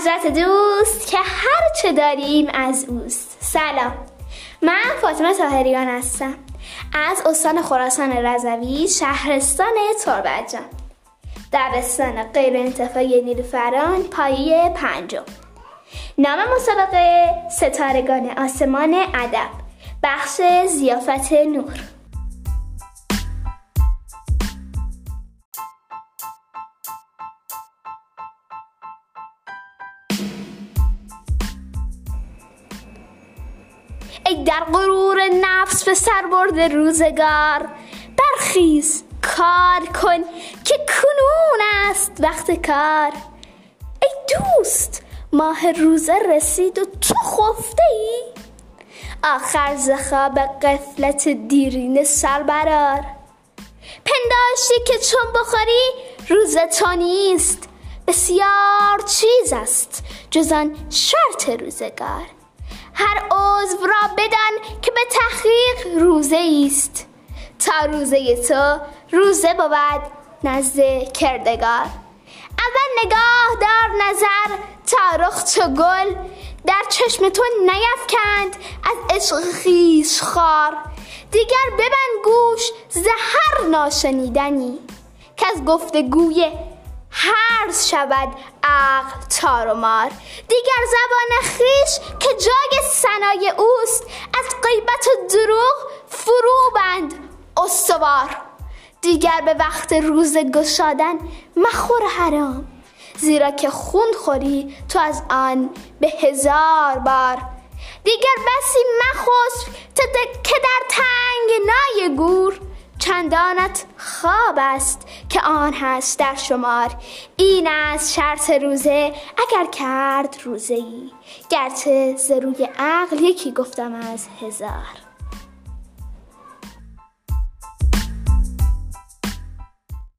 حضرت دوست که هر چه داریم از اوست. سلام. من فاطمه تاهریان هستم. از استان خراسان رضوی شهرستان تربتجان. دبستان غیر انتفاعی نیلوفران پایه پنجم. نام مسابقه ستارگان آسمان ادب. بخش زیافت نور. ای در غرور نفس به سر برده روزگار. برخیز کار کن که کنون است وقت کار. ای دوست ماه روزه رسید و تو خفته ای آخر ز خواب قفلت دیرین سر برار پنداشتی که چون بخوری روزه تو نیست. بسیار چیز است جز آن شرط روزگار. هر عضو را بدان که به تحقیق روزه است تا روزه تو روزه بود نزد کردگار. اول نگاه دار نظر تا رخ چو گل. در چشم تو نیفکند از عشق خویش خار. دیگر ببند گوش زهر ناشنیدنی. که از گفتگوی هرز شود عقل تار و مار. دیگر زبان خیش که جای سنای اوست. از غیبت و دروغ فرو بند استوار. دیگر به وقت روز گشادن مخور حرام. زیرا که خون خوری تو از آن به هزار بار. دیگر بسی چندانت خواب است که آن هست در شمار. این از شرط روزه اگر کرد روزه ای گرچه ز روی عقل یکی گفتم از هزار.